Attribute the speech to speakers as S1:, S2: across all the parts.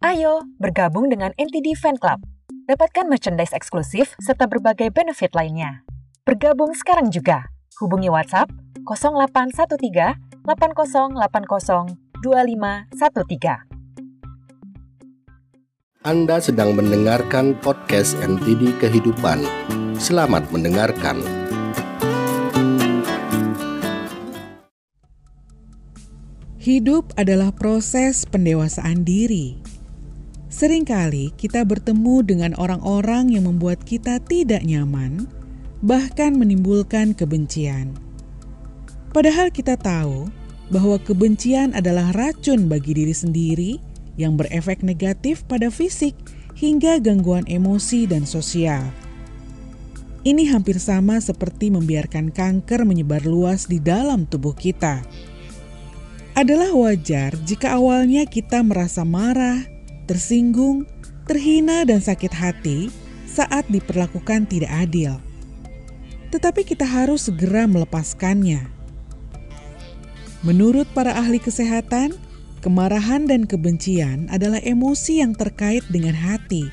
S1: Ayo bergabung dengan NTD Fan Club. Dapatkan merchandise eksklusif serta berbagai benefit lainnya. Bergabung sekarang juga. Hubungi WhatsApp 0813 8080 2513.
S2: Anda sedang mendengarkan podcast NTD Kehidupan. Selamat mendengarkan.
S3: Hidup adalah proses pendewasaan diri. Seringkali kita bertemu dengan orang-orang yang membuat kita tidak nyaman, bahkan menimbulkan kebencian. Padahal kita tahu bahwa kebencian adalah racun bagi diri sendiri yang berefek negatif pada fisik hingga gangguan emosi dan sosial. Ini hampir sama seperti membiarkan kanker menyebar luas di dalam tubuh kita. Adalah wajar jika awalnya kita merasa marah, tersinggung, terhina, dan sakit hati saat diperlakukan tidak adil. Tetapi kita harus segera melepaskannya. Menurut para ahli kesehatan, kemarahan dan kebencian adalah emosi yang terkait dengan hati,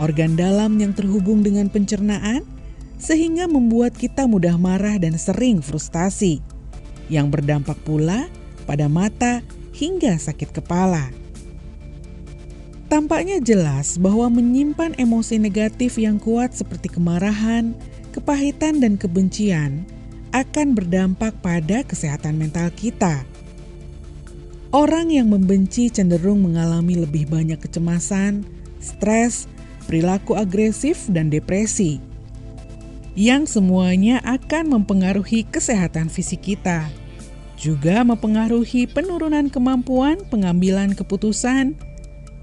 S3: organ dalam yang terhubung dengan pencernaan, sehingga membuat kita mudah marah dan sering frustasi, yang berdampak pula pada mata hingga sakit kepala. Tampaknya jelas bahwa menyimpan emosi negatif yang kuat seperti kemarahan, kepahitan, dan kebencian akan berdampak pada kesehatan mental kita. Orang yang membenci cenderung mengalami lebih banyak kecemasan, stres, perilaku agresif, dan depresi, yang semuanya akan mempengaruhi kesehatan fisik kita, juga mempengaruhi penurunan kemampuan pengambilan keputusan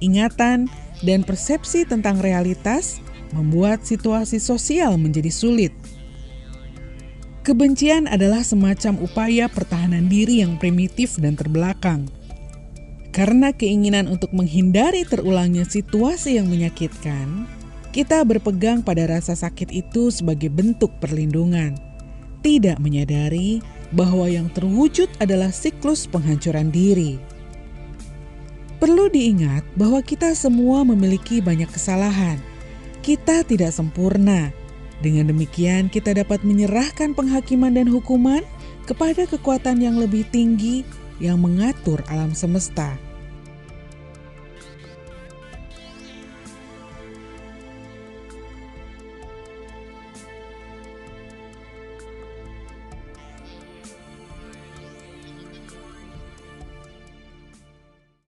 S3: ingatan, dan persepsi tentang realitas membuat situasi sosial menjadi sulit. Kebencian adalah semacam upaya pertahanan diri yang primitif dan terbelakang. Karena keinginan untuk menghindari terulangnya situasi yang menyakitkan, kita berpegang pada rasa sakit itu sebagai bentuk perlindungan, tidak menyadari bahwa yang terwujud adalah siklus penghancuran diri. Perlu diingat bahwa kita semua memiliki banyak kesalahan. Kita tidak sempurna. Dengan demikian, kita dapat menyerahkan penghakiman dan hukuman kepada kekuatan yang lebih tinggi yang mengatur alam semesta.